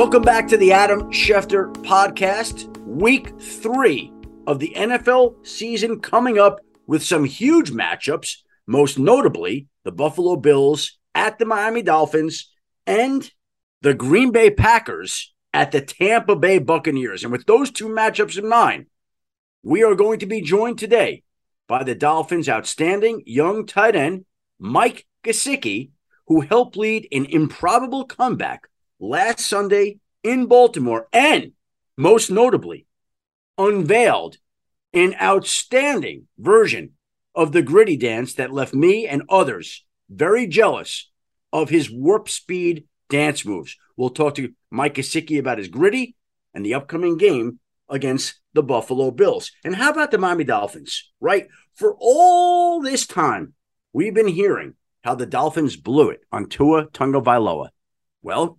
Welcome back to the Adam Schefter podcast. Week three of the NFL season coming up with some huge matchups, most notably the Buffalo Bills at the Miami Dolphins and the Green Bay Packers at the Tampa Bay Buccaneers. And with those two matchups in mind, we are going to be joined today by the Dolphins' outstanding young tight end, Mike Gesicki, who helped lead an improbable comeback last Sunday in Baltimore and, most notably, unveiled an outstanding version of the Griddy dance that left me and others very jealous of his warp speed dance moves. We'll talk to Mike Gesicki about his Griddy and the upcoming game against the Buffalo Bills. And how about the Miami Dolphins, right? For all this time, we've been hearing how the Dolphins blew it on Tua Tagovailoa. Well,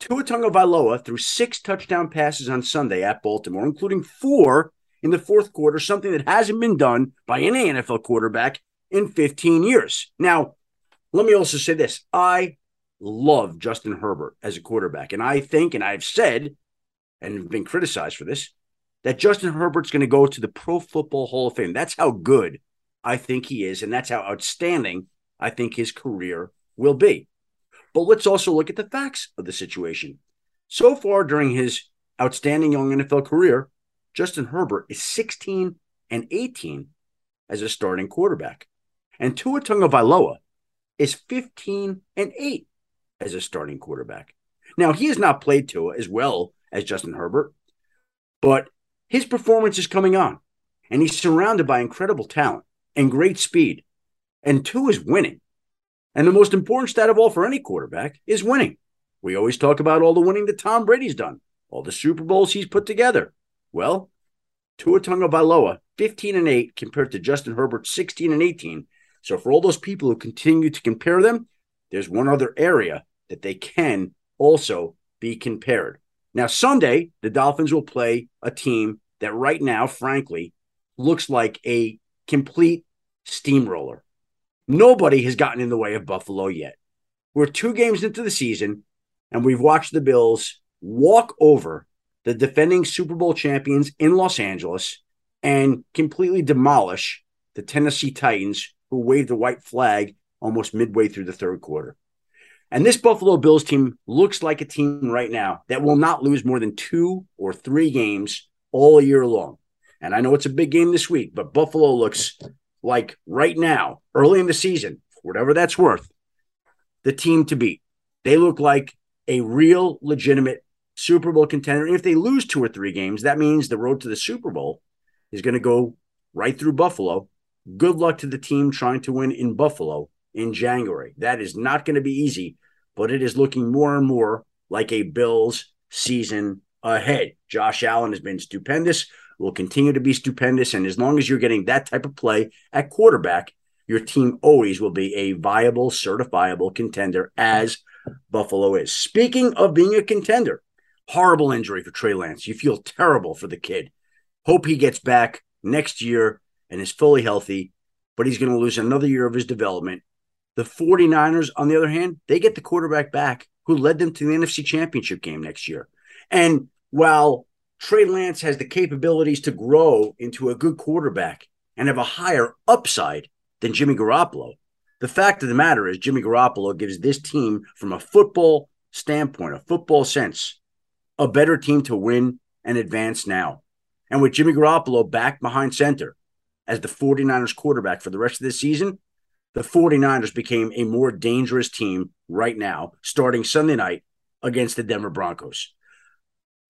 Tua Tagovailoa threw six touchdown passes on Sunday at Baltimore, including four in the fourth quarter, something that hasn't been done by any NFL quarterback in 15 years. Now, let me also say this I love Justin Herbert as a quarterback. And I think, and I've said, and been criticized for this, that Justin Herbert's going to go to the Pro Football Hall of Fame. That's how good I think he is. And that's how outstanding I think his career will be. But let's also look at the facts of the situation. So far during his outstanding young NFL career, Justin Herbert is 16 and 18 as a starting quarterback. And Tua Tagovailoa is 15 and 8 as a starting quarterback. Now, he has not played Tua as well as Justin Herbert, but his performance is coming on, and he's surrounded by incredible talent and great speed. And Tua is winning. And the most important stat of all for any quarterback is winning. We always talk about all the winning that Tom Brady's done, all the Super Bowls he's put together. Well, Tua Tagovailoa, 15 and 8 compared to Justin Herbert, 16 and 18. So for all those people who continue to compare them, there's one other area that they can also be compared. Now, Sunday, the Dolphins will play a team that right now, frankly, looks like a complete steamroller. Nobody has gotten in the way of Buffalo yet. We're two games into the season, and we've watched the Bills walk over the defending Super Bowl champions in Los Angeles and completely demolish the Tennessee Titans, who waved the white flag almost midway through the third quarter. And this Buffalo Bills team looks like a team right now that will not lose more than two or three games all year long. And I know it's a big game this week, but Buffalo looks like right now, early in the season, whatever that's worth, the team to beat. They look like a real legitimate Super Bowl contender. And if they lose two or three games, that means the road to the Super Bowl is going to go right through Buffalo. Good luck to the team trying to win in Buffalo in January. That is not going to be easy, but it is looking more and more like a Bills season ahead. Josh Allen has been stupendous, will continue to be stupendous. And as long as you're getting that type of play at quarterback, your team always will be a viable, certifiable contender, as Buffalo is. Speaking of being a contender, horrible injury for Trey Lance. You feel terrible for the kid. Hope he gets back next year and is fully healthy, but he's going to lose another year of his development. The 49ers, on the other hand, they get the quarterback back who led them to the NFC Championship game next year. And while Trey Lance has the capabilities to grow into a good quarterback and have a higher upside than Jimmy Garoppolo, the fact of the matter is Jimmy Garoppolo gives this team, from a football standpoint, a football sense, a better team to win and advance now. And with Jimmy Garoppolo back behind center as the 49ers quarterback for the rest of the season, the 49ers became a more dangerous team right now, starting Sunday night against the Denver Broncos.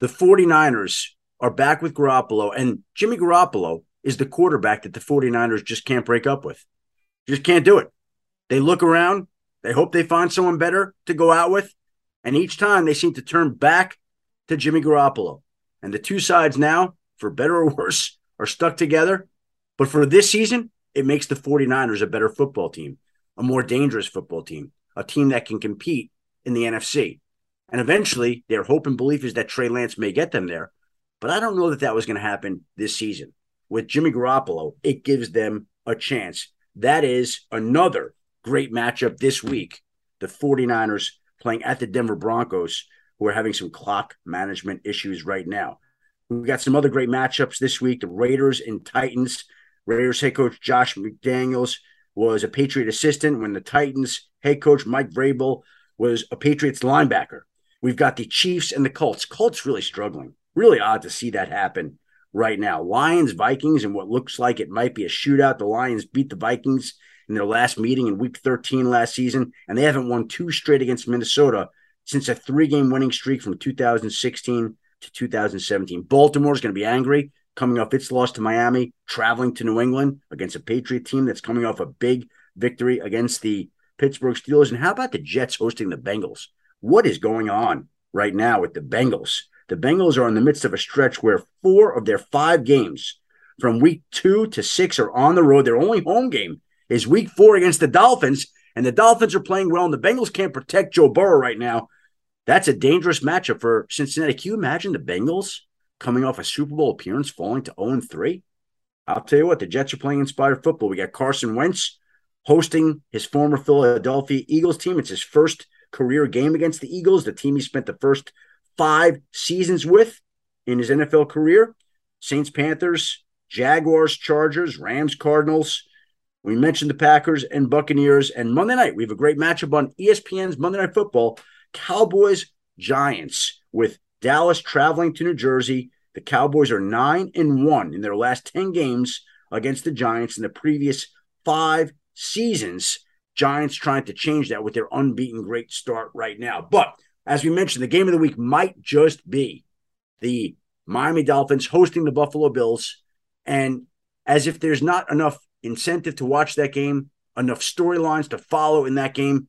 The 49ers are back with Garoppolo, and Jimmy Garoppolo is the quarterback that the 49ers just can't break up with. Just can't do it. They look around, they hope they find someone better to go out with, and each time they seem to turn back to Jimmy Garoppolo. And the two sides now, for better or worse, are stuck together. But for this season, it makes the 49ers a better football team, a more dangerous football team, a team that can compete in the NFC. And eventually, their hope and belief is that Trey Lance may get them there. But I don't know that that was going to happen this season. With Jimmy Garoppolo, it gives them a chance. That is another great matchup this week. The 49ers playing at the Denver Broncos, who are having some clock management issues right now. We've got some other great matchups this week the Raiders and Titans. Raiders head coach Josh McDaniels was a Patriot assistant when the Titans head coach Mike Vrabel was a Patriots linebacker. We've got the Chiefs and the Colts. Colts really struggling. Really odd to see that happen right now. Lions, Vikings, and what looks like it might be a shootout. The Lions beat the Vikings in their last meeting in week 13 last season, and they haven't won two straight against Minnesota since a three game winning streak from 2016 to 2017. Baltimore is going to be angry coming off its loss to Miami, traveling to New England against a Patriot team that's coming off a big victory against the Pittsburgh Steelers. And how about the Jets hosting the Bengals? What is going on right now with the Bengals? The Bengals are in the midst of a stretch where four of their five games from week two to six are on the road. Their only home game is week four against the Dolphins, and the Dolphins are playing well, and the Bengals can't protect Joe Burrow right now. That's a dangerous matchup for Cincinnati. Can you imagine the Bengals coming off a Super Bowl appearance falling to 0 3? I'll tell you what, the Jets are playing inspired football. We got Carson Wentz hosting his former Philadelphia Eagles team. It's his first career game against the Eagles, the team he spent the first five seasons with in his NFL career. Saints, Panthers, Jaguars, Chargers, Rams, Cardinals. We mentioned the Packers and Buccaneers. And Monday night, we have a great matchup on ESPN's Monday Night Football Cowboys, Giants, with Dallas traveling to New Jersey. The Cowboys are nine and one in their last 10 games against the Giants in the previous five seasons. Giants trying to change that with their unbeaten great start right now. But as we mentioned, the game of the week might just be the Miami Dolphins hosting the Buffalo Bills. And as if there's not enough incentive to watch that game, enough storylines to follow in that game,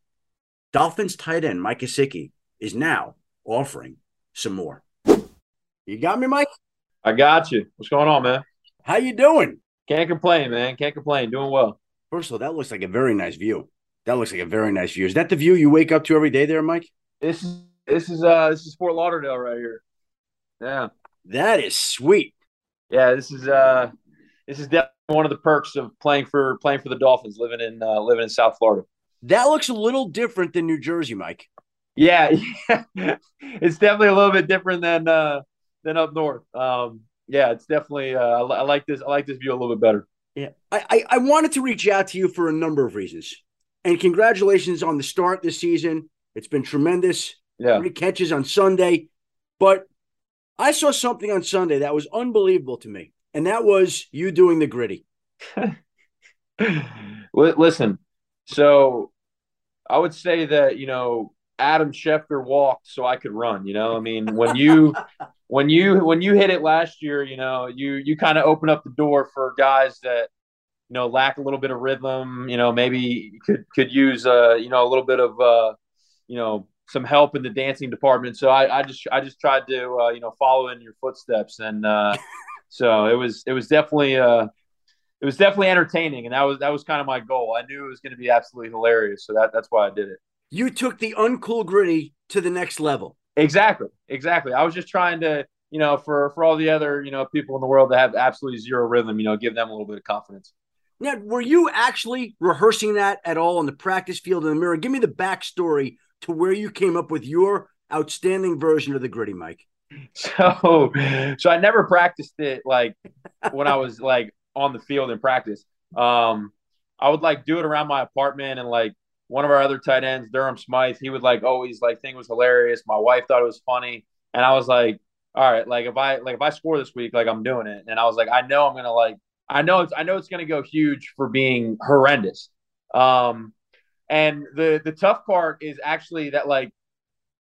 Dolphins tight end Mike Gesicki is now offering some more. You got me, Mike? I got you. What's going on, man? How you doing? Can't complain, man. Can't complain. Doing well. First of all, that looks like a very nice view. That looks like a very nice view. Is that the view you wake up to every day there, Mike? This is this is uh this is Fort Lauderdale right here. Yeah. That is sweet. Yeah, this is uh this is definitely one of the perks of playing for playing for the Dolphins, living in uh, living in South Florida. That looks a little different than New Jersey, Mike. Yeah, it's definitely a little bit different than uh than up north. Um yeah, it's definitely uh, I, I like this I like this view a little bit better. Yeah. I, I I wanted to reach out to you for a number of reasons. And congratulations on the start this season. It's been tremendous. Yeah. Three catches on Sunday. But I saw something on Sunday that was unbelievable to me. And that was you doing the Griddy. Listen, so I would say that, you know, Adam Schefter walked so I could run, you know? I mean, when you when you when you hit it last year, you know, you you kind of open up the door for guys that you know lack a little bit of rhythm, you know, maybe could could use uh, you know, a little bit of uh, you know, some help in the dancing department. So I, I just I just tried to uh, you know follow in your footsteps, and uh, so it was it was definitely uh, it was definitely entertaining, and that was that was kind of my goal. I knew it was going to be absolutely hilarious, so that that's why I did it. You took the uncool Griddy to the next level. Exactly, exactly. I was just trying to you know for for all the other you know people in the world that have absolutely zero rhythm, you know, give them a little bit of confidence. Now, were you actually rehearsing that at all on the practice field in the mirror? Give me the backstory to where you came up with your outstanding version of the Griddy, Mike? So, so I never practiced it like when I was like on the field in practice. Um, I would like do it around my apartment and like one of our other tight ends, Durham Smythe, he would like always like think it was hilarious. My wife thought it was funny, and I was like, all right, like if I like if I score this week, like I'm doing it. And I was like, I know I'm gonna like I know it's I know it's gonna go huge for being horrendous. Um, and the the tough part is actually that like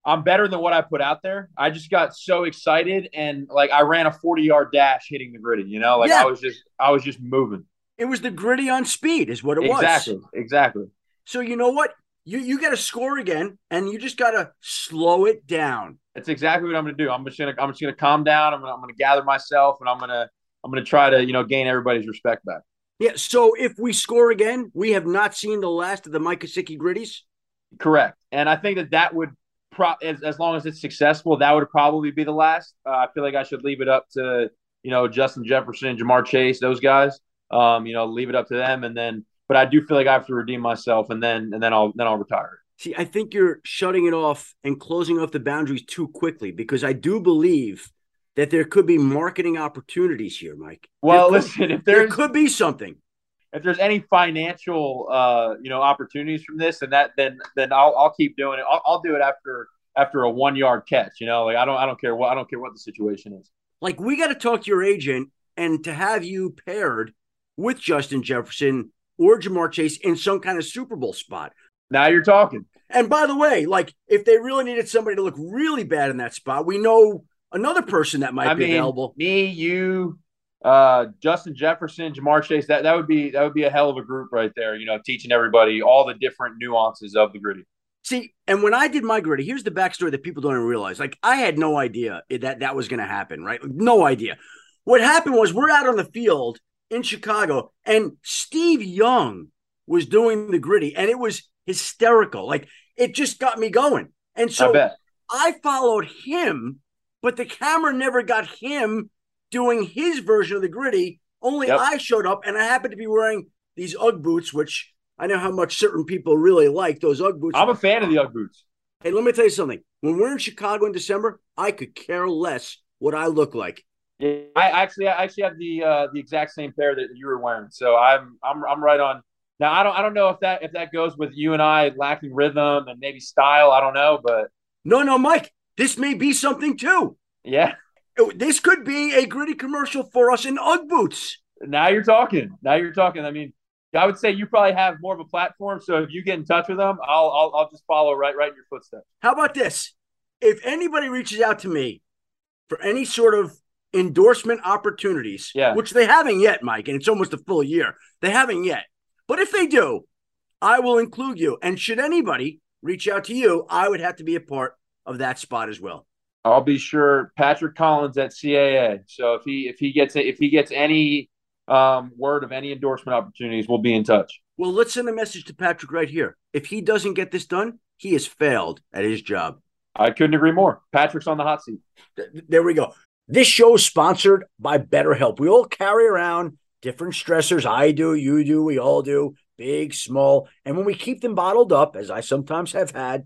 I'm better than what I put out there. I just got so excited and like I ran a 40 yard dash hitting the Griddy, you know, like yeah. I was just I was just moving. It was the Griddy on speed, is what it exactly, was. Exactly. Exactly. So you know what? You you got to score again, and you just got to slow it down. That's exactly what I'm going to do. I'm just gonna I'm just gonna calm down. I'm gonna I'm gonna gather myself, and I'm gonna I'm gonna try to you know gain everybody's respect back. Yeah. So if we score again, we have not seen the last of the Mike Gesicki Griddies. Correct, and I think that that would pro as, as long as it's successful, that would probably be the last. Uh, I feel like I should leave it up to you know Justin Jefferson, and Ja'Marr Chase, those guys. Um, you know, leave it up to them, and then. But I do feel like I have to redeem myself, and then and then I'll then I'll retire. See, I think you're shutting it off and closing off the boundaries too quickly because I do believe that there could be marketing opportunities here, Mike. Well, there could, listen, if there could be something. if there's any financial uh you know opportunities from this, and that then then I'll I'll keep doing it. I'll, I'll do it after after a one yard catch. You know, like I don't I don't care what I don't care what the situation is. Like we got to talk to your agent and to have you paired with Justin Jefferson or Ja'Marr Chase in some kind of Super Bowl spot. Now you're talking. And by the way, like if they really needed somebody to look really bad in that spot, we know another person that might I be mean, available. me, you, uh, Justin Jefferson, Ja'Marr Chase. That that would be that would be a hell of a group right there. You know, teaching everybody all the different nuances of the Griddy. See, and when I did my Griddy, here's the backstory that people don't even realize. Like I had no idea that that was going to happen, right? No idea. What happened was we're out on the field in Chicago, and Steve Young was doing the Griddy, and it was hysterical. Like it just got me going. And so bet. I followed him, but the camera never got him doing his version of the Griddy. Only Yep. I showed up, and I happened to be wearing these UGG boots, which I know how much certain people really like those UGG boots. I'm a fan of the UGG boots. hey, let me tell you something. When we're in Chicago in December, I could care less what I look like. Yeah, I actually I actually have the uh, the exact same pair that you were wearing. So I'm I'm I'm right on. Now I don't I don't know if that if that goes with you and I lacking rhythm and maybe style. I don't know, but No, no, Mike, this may be something too. yeah. This could be a Griddy commercial for us in UGG boots. Now you're talking. Now you're talking. I mean, I would say you probably have more of a platform. So if you get in touch with them, I'll I'll, I'll just follow right right in your footsteps. How about this? If anybody reaches out to me for any sort of endorsement opportunities, Yeah. which they haven't yet, Mike, and it's almost a full year, they haven't yet. But if they do, I will include you. And should anybody reach out to you, I would have to be a part of that spot as well. I'll be sure Patrick Collins at CAA. So if he if he gets if he gets any um, word of any endorsement opportunities, we'll be in touch. Well, let's send a message to Patrick right here. If he doesn't get this done, he has failed at his job. I couldn't agree more. Patrick's on the hot seat. Th- There we go. This show is sponsored by BetterHelp. We all carry around different stressors. I do, you do, we all do, big, small. And when we keep them bottled up, as I sometimes have had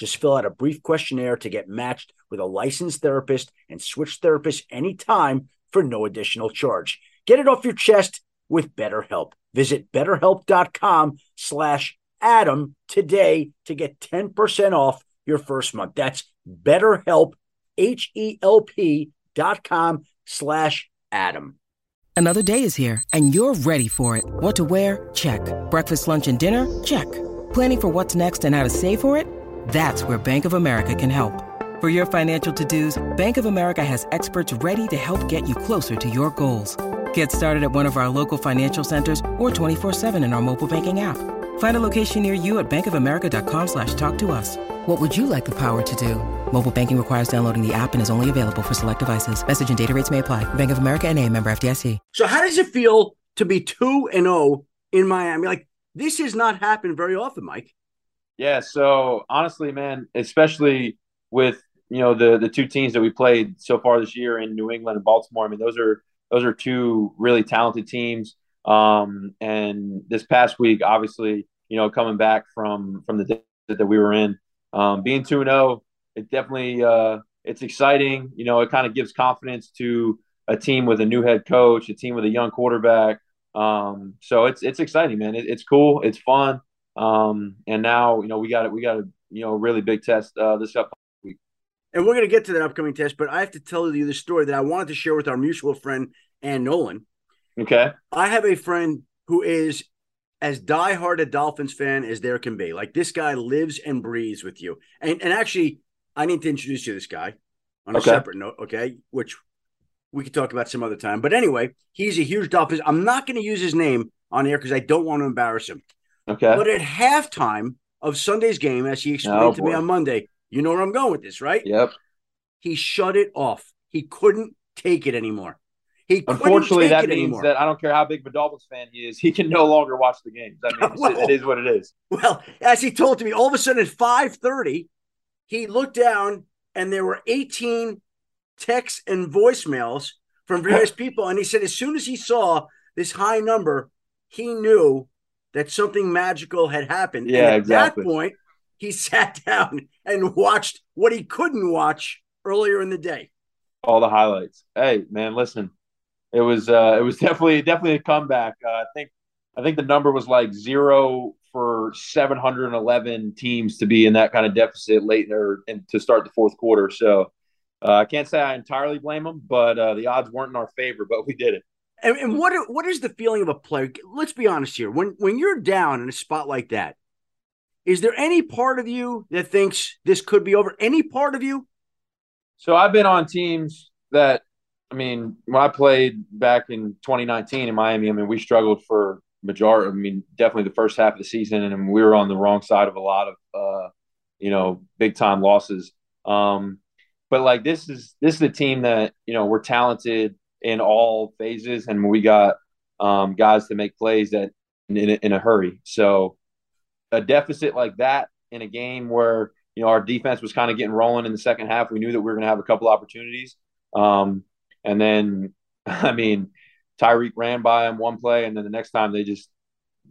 Just fill out a brief questionnaire to get matched with a licensed therapist and switch therapists anytime for no additional charge. Get it off your chest with BetterHelp. Visit betterhelp.com slash Adam today to get 10% off your first month. That's betterhelp, H-E-L-P dot com slash Adam. Another day is here, and you're ready for it. What to wear? Check. Breakfast, lunch, and dinner? Check. Planning for what's next and how to save for it? That's where Bank of America can help. For your financial to-dos, Bank of America has experts ready to help get you closer to your goals. Get started at one of our local financial centers or 24-7 in our mobile banking app. Find a location near you at bankofamerica.com slash talk to us. What would you like the power to do? Mobile banking requires downloading the app and is only available for select devices. Message and data rates may apply. Bank of America and a member FDIC. So how does it feel to be 2 and 0 in Miami? Like this has not happened very often, Mike. Yeah. So honestly, man, especially with you know the the two teams that we played so far this year in New England and Baltimore. I mean, those are those are two really talented teams. Um, and this past week, obviously, you know, coming back from from the day that we were in, um, being two and zero, it definitely uh, it's exciting. You know, it kind of gives confidence to a team with a new head coach, a team with a young quarterback. Um, so it's it's exciting, man. It, it's cool. It's fun. Um, and now you know we got it. We got a you know really big test uh, this up. And we're going to get to that upcoming test, but I have to tell you the story that I wanted to share with our mutual friend, Ann Nolan. Okay. I have a friend who is as diehard a Dolphins fan as there can be. Like this guy lives and breathes with you. And and actually, I need to introduce you to this guy on a separate note, okay? Which we could talk about some other time. But anyway, he's a huge Dolphins. I'm not going to use his name on air because I don't want to embarrass him. Okay. But at halftime of Sunday's game, as he explained Oh, to me on Monday. You know where I'm going with this, right? Yep. He shut it off. He couldn't take it anymore. He couldn't Unfortunately, take that it means anymore. that I don't care how big of a Dolphins fan he is, he can no longer watch the games. I mean, Well- it is what it is. Well, as he told to me, all of a sudden at 5:30, he looked down and there were 18 texts and voicemails from various people. And he said as soon as he saw this high number, he knew that something magical had happened. Yeah, and at exactly. that point, he sat down and watched what he couldn't watch earlier in the day. All the highlights. Hey, man, listen, it was uh, it was definitely definitely a comeback. Uh, I think I think the number was like zero for 711 teams to be in that kind of deficit late or and to start the fourth quarter. So uh, I can't say I entirely blame them, but uh, the odds weren't in our favor. But we did it. And, and what what is the feeling of a player? Let's be honest here. When when you're down in a spot like that, is there any part of you that thinks this could be over? Any part of you? So I've been on teams that, I mean, when I played back in 2019 in Miami, I mean, we struggled for majority. I mean, definitely the first half of the season, and we were on the wrong side of a lot of, uh, you know, big time losses. Um, but like this is this is a team that you know we're talented in all phases, and we got um, guys to make plays that in, in, a, hurry. So a deficit like that in a game where you know our defense was kind of getting rolling in the second half, we knew that we were going to have a couple opportunities. Um, and then, I mean, Tyreek ran by him one play, and then the next time they just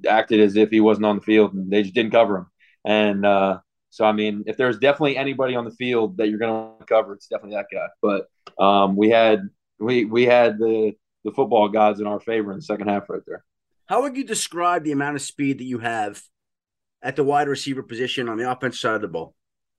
acted as if he wasn't on the field, and they just didn't cover him. And uh, so, I mean, if there's definitely anybody on the field that you're going to cover, it's definitely that guy. But um, we had we we had the the football gods in our favor in the second half right there. How would you describe the amount of speed that you have at the wide receiver position on the offense side of the ball?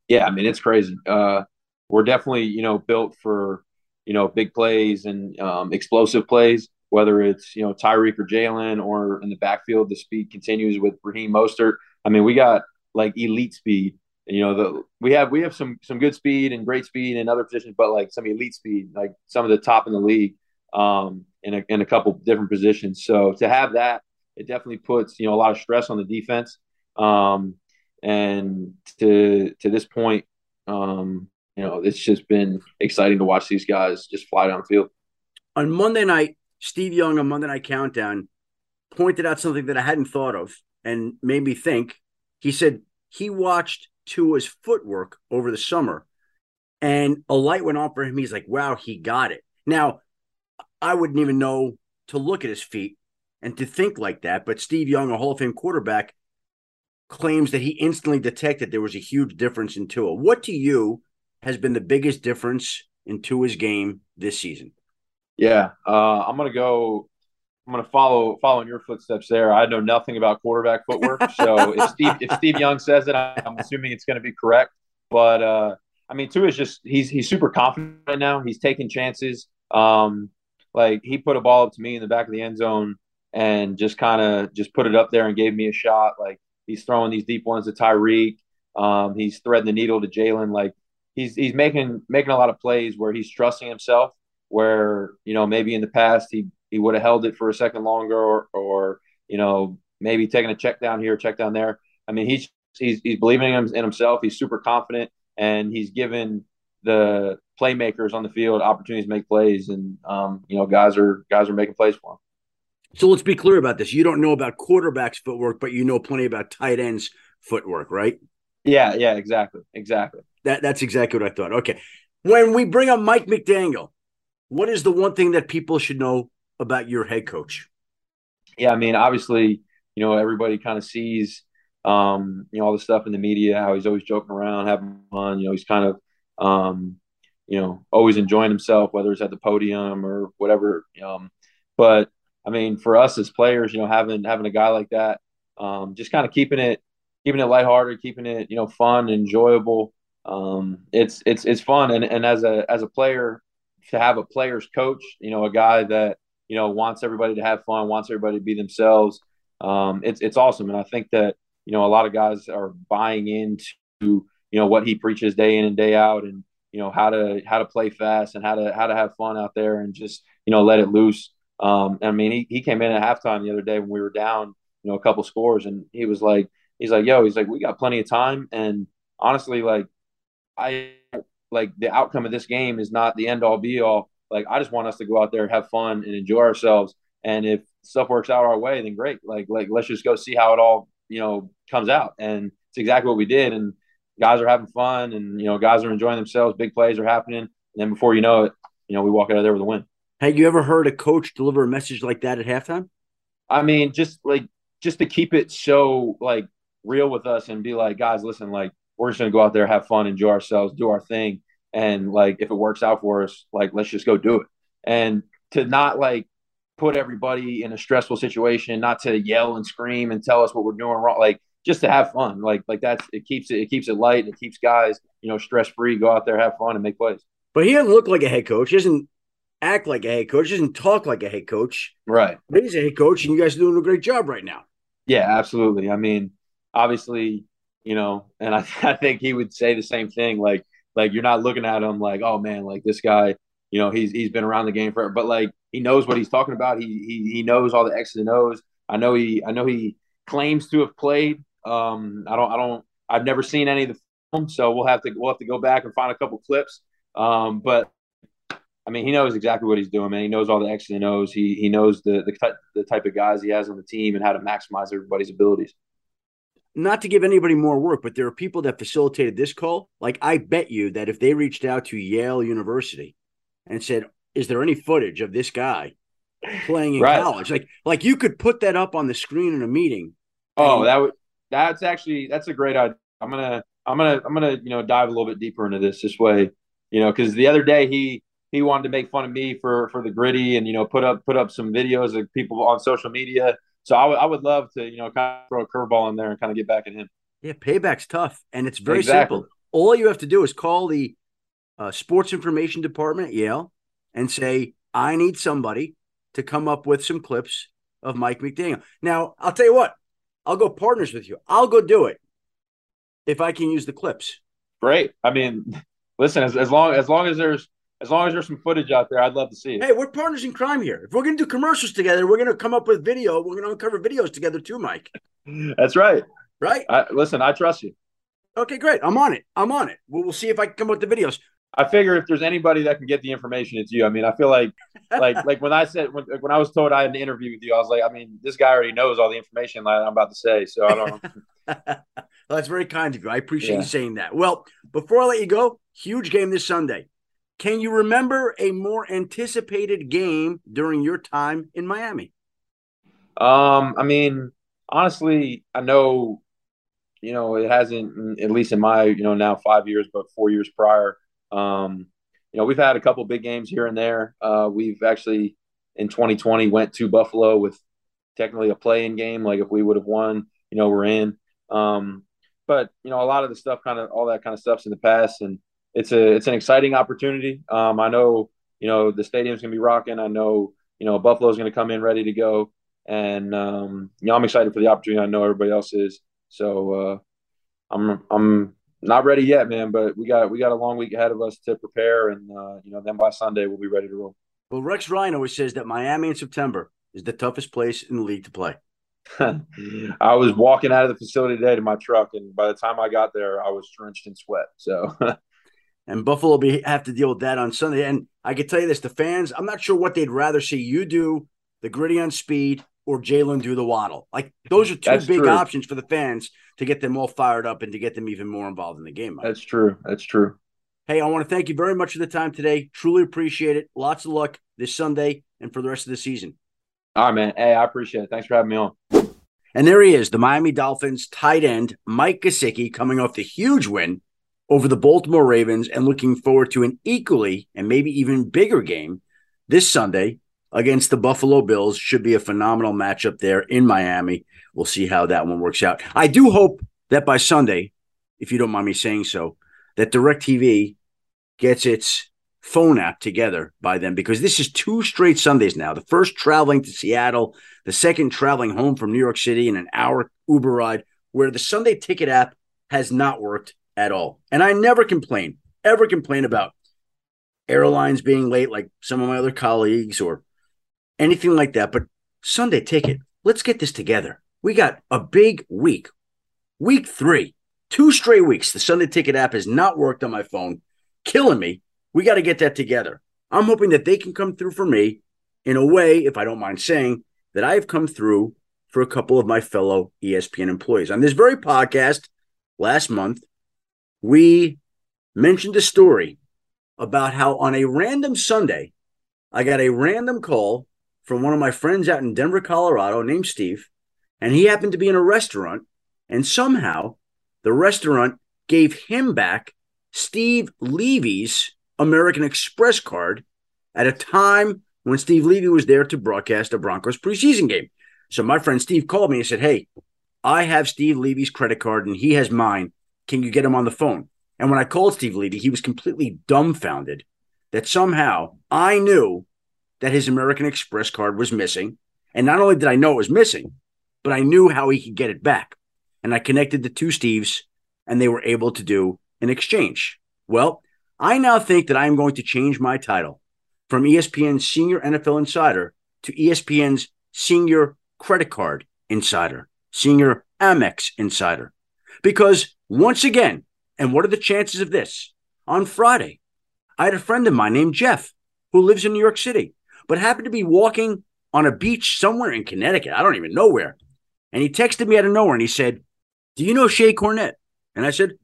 Yeah, I mean it's crazy. Uh, we're definitely you know built for you know big plays and um, explosive plays. Whether it's you know Tyreek or Jaylen or in the backfield, the speed continues with Raheem Mostert. I mean, we got like elite speed. You know, the we have we have some some good speed and great speed in other positions, but like some elite speed, like some of the top in the league, um, in a in a couple different positions. So to have that, it definitely puts you know a lot of stress on the defense. Um, and to to this point, um, you know, it's just been exciting to watch these guys just fly down the field. On Monday night, Steve Young on Monday Night Countdown pointed out something that I hadn't thought of and made me think. He said he watched Tua's footwork over the summer and a light went on for him. He's like, wow, he got it. Now, I wouldn't even know to look at his feet and to think like that. But Steve Young, a Hall of Fame quarterback, claims that he instantly detected there was a huge difference in Tua. What to you has been the biggest difference in Tua's game this season? Yeah, uh, I'm gonna go. I'm gonna follow follow in your footsteps there. I know nothing about quarterback footwork, so if Steve if Steve Young says it, I'm assuming it's gonna be correct. But uh, I mean, Tua is just he's he's super confident right now. He's taking chances. Um, like he put a ball up to me in the back of the end zone and just kind of just put it up there and gave me a shot. Like he's throwing these deep ones to Tyreek. Um, he's threading the needle to Jaylen. Like he's he's making making a lot of plays where he's trusting himself. Where you know maybe in the past he he would have held it for a second longer, or or you know maybe taking a check down here, check down there. I mean he's he's he's believing in, himself. He's super confident, and he's given the playmakers on the field opportunities to make plays, and um, you know guys are guys are making plays for him. So let's be clear about this. You don't know about quarterbacks' footwork, but you know plenty about tight ends' footwork, right? Yeah, yeah, exactly, exactly. That that's exactly what I thought. Okay. When we bring up Mike McDaniel, what is the one thing that people should know about your head coach? Yeah, I mean, obviously, you know, everybody kind of sees, um, you know, all the stuff in the media, how he's always joking around, having fun. You know, he's kind of, um, you know, always enjoying himself, whether it's at the podium or whatever. Um, but I mean, for us as players, you know, having having a guy like that, um, just kind of keeping it keeping it lighthearted, keeping it you know fun, enjoyable. Um, it's it's it's fun, and and as a as a player, to have a player's coach, you know, a guy that you know wants everybody to have fun, wants everybody to be themselves. Um, it's it's awesome, and I think that you know a lot of guys are buying into you know what he preaches day in and day out, and you know how to how to play fast and how to how to have fun out there and just you know let it loose. Um, I mean, he, he came in at halftime the other day when we were down, you know, a couple scores, and he was like, he's like, yo, he's like, we got plenty of time. And honestly, like, I like the outcome of this game is not the end all be all. Like, I just want us to go out there, have fun, and enjoy ourselves. And if stuff works out our way, then great. Like, like let's just go see how it all, you know, comes out. And it's exactly what we did. And guys are having fun, and you know, guys are enjoying themselves. Big plays are happening, and then before you know it, you know, we walk out of there with a win. Have you ever heard a coach deliver a message like that at halftime? I mean, just like just to keep it so like real with us and be like, guys, listen, like we're just gonna go out there, have fun, enjoy ourselves, do our thing, and like if it works out for us, like let's just go do it. And to not like put everybody in a stressful situation, not to yell and scream and tell us what we're doing wrong, like just to have fun. Like like that's it keeps it it keeps it light and it keeps guys, you know, stress free, go out there, have fun and make plays. But he doesn't look like a head coach. He doesn't act like a head coach. He doesn't talk like a head coach. Right. But he's a head coach, and you guys are doing a great job right now. Yeah, absolutely. I mean, obviously, you know, and I, I think he would say the same thing. Like, like you're not looking at him like, oh man, like this guy, you know, he's he's been around the game forever, but like he knows what he's talking about. He he he knows all the X's and O's. I know he I know he claims to have played. Um, I don't I don't I've never seen any of the film, so we'll have to we'll have to go back and find a couple clips. Um, but I mean, he knows exactly what he's doing, man. He knows all the X's and O's. He he knows the the, the type of guys he has on the team and how to maximize everybody's abilities. Not to give anybody more work, but there are people that facilitated this call. Like I bet you that if they reached out to Yale University and said, "Is there any footage of this guy playing in right. college?" Like like you could put that up on the screen in a meeting. Oh, that would that's actually that's a great idea. I'm gonna I'm gonna I'm gonna you know dive a little bit deeper into this this way, you know, because the other day he he wanted to make fun of me for for the Griddy and you know put up put up some videos of people on social media. So I, w- I would love to you know kind of throw a curveball in there and kind of get back at him. Yeah, payback's tough, and it's very exactly. simple. All you have to do is call the uh, sports information department at Yale and say, "I need somebody to come up with some clips of Mike McDaniel." Now, I'll tell you what, I'll go partners with you. I'll go do it if I can use the clips. Great. I mean, listen, as, as long as long as there's as long as there's some footage out there, I'd love to see it. Hey, we're partners in crime here. If we're going to do commercials together, we're going to come up with video. We're going to uncover videos together too, Mike. That's right. Right. I, listen, I trust you. Okay, great. I'm on it. I'm on it. We'll, we'll see if I can come up with the videos. I figure if there's anybody that can get the information, it's you. I mean, I feel like, like, like when I said when, when I was told I had an interview with you, I was like, I mean, this guy already knows all the information that I'm about to say, so I don't. well, that's very kind of you. I appreciate yeah. you saying that. Well, before I let you go, huge game this Sunday. Can you remember a more anticipated game during your time in Miami? Um, I mean, honestly, I know, you know, it hasn't, at least in my, you know, now five years, but four years prior. Um, you know, we've had a couple big games here and there. Uh, we've actually in 2020 went to Buffalo with technically a play-in game. Like if we would have won, you know, we're in. Um, but you know, a lot of the stuff, kind of all that kind of stuff's in the past, and it's a it's an exciting opportunity. Um, I know you know the stadium's gonna be rocking. I know you know Buffalo's gonna come in ready to go, and um, you know I'm excited for the opportunity. I know everybody else is. So uh, I'm I'm not ready yet, man. But we got we got a long week ahead of us to prepare, and uh, you know then by Sunday we'll be ready to roll. Well, Rex Ryan always says that Miami in September is the toughest place in the league to play. I was walking out of the facility today to my truck, and by the time I got there, I was drenched in sweat. So and Buffalo will be, have to deal with that on Sunday. And I can tell you this: the fans, I'm not sure what they'd rather see you do the Griddy on speed or Jaylen do the waddle. Like those are two That's big true. options for the fans to get them all fired up and to get them even more involved in the game. Mike. That's true. That's true. Hey, I want to thank you very much for the time today. Truly appreciate it. Lots of luck this Sunday and for the rest of the season. All right, man. Hey, I appreciate it. Thanks for having me on. And there he is, the Miami Dolphins tight end, Mike Gesicki, coming off the huge win over the Baltimore Ravens and looking forward to an equally and maybe even bigger game this Sunday against the Buffalo Bills. Should be a phenomenal matchup there in Miami. We'll see how that one works out. I do hope that by Sunday, if you don't mind me saying so, that DirecTV gets its phone app together by then because this is two straight Sundays now. The first traveling to Seattle, the second traveling home from New York City in an hour Uber ride, where the Sunday ticket app has not worked at all. And I never complain, ever complain about airlines being late, like some of my other colleagues or anything like that. But Sunday ticket, let's get this together. We got a big week. Week three, two straight weeks. The Sunday Ticket app has not worked on my phone, killing me. We got to get that together. I'm hoping that they can come through for me in a way, if I don't mind saying, that I have come through for a couple of my fellow ESPN employees. On this very podcast last month, we mentioned a story about how on a random Sunday, I got a random call from one of my friends out in Denver, Colorado, named Steve, and he happened to be in a restaurant, and somehow the restaurant gave him back Steve Levy's American Express card at a time when Steve Levy was there to broadcast a Broncos preseason game. So my friend Steve called me and said, Hey, I have Steve Levy's credit card and he has mine. Can you get him on the phone? And when I called Steve Levy, he was completely dumbfounded that somehow I knew that his American Express card was missing. And not only did I know it was missing, but I knew how he could get it back. And I connected the two Steves and they were able to do an exchange. Well, I now think that I am going to change my title from ESPN's Senior NFL Insider to ESPN's Senior Credit Card Insider, Senior Amex Insider. Because once again, and what are the chances of this? On Friday, I had a friend of mine named Jeff who lives in New York City, but happened to be walking on a beach somewhere in Connecticut. I don't even know where. And he texted me out of nowhere and he said, Do you know Shay Cornett? And I said, Of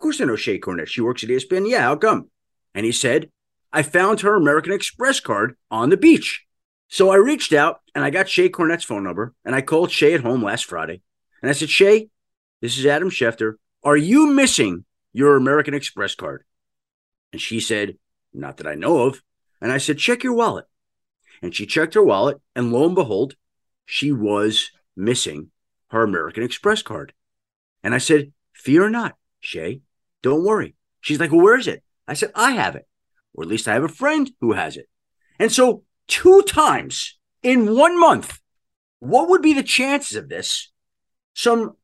course I know Shay Cornett. She works at ESPN. Yeah, how come? And he said, I found her American Express card on the beach. So I reached out and I got Shay Cornett's phone number and I called Shay at home last Friday. And I said, Shae, this is Adam Schefter. Are you missing your American Express card? And she said, Not that I know of. And I said, Check your wallet. And she checked her wallet, and lo and behold, she was missing her American Express card. And I said, Fear not, Shae. Don't worry. She's like, Well, where is it? I said, I have it. Or at least I have a friend who has it. And so, two times in one month, what would be the chances of this? Some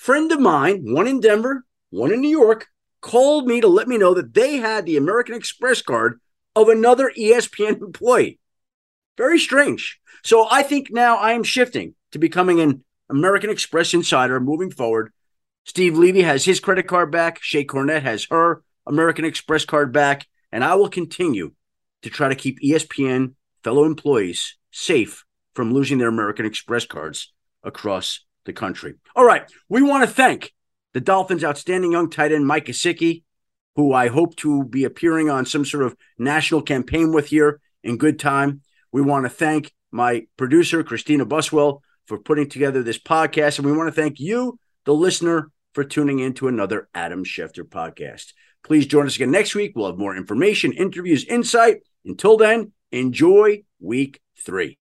friend of mine, one in Denver, one in New York, called me to let me know that they had the American Express card of another ESPN employee. Very strange. So I think now I am shifting to becoming an American Express insider moving forward. Steve Levy has his credit card back. Shae Cornett has her American Express card back. And I will continue to try to keep ESPN fellow employees safe from losing their American Express cards across the country. All right. We want to thank the Dolphins' outstanding young tight end, Mike Gesicki, who I hope to be appearing on some sort of national campaign with here in good time. We want to thank my producer, Christina Buswell, for putting together this podcast. And we want to thank you, the listener, for tuning in to another Adam Schefter podcast. Please join us again next week. We'll have more information, interviews, insight. Until then, enjoy week three.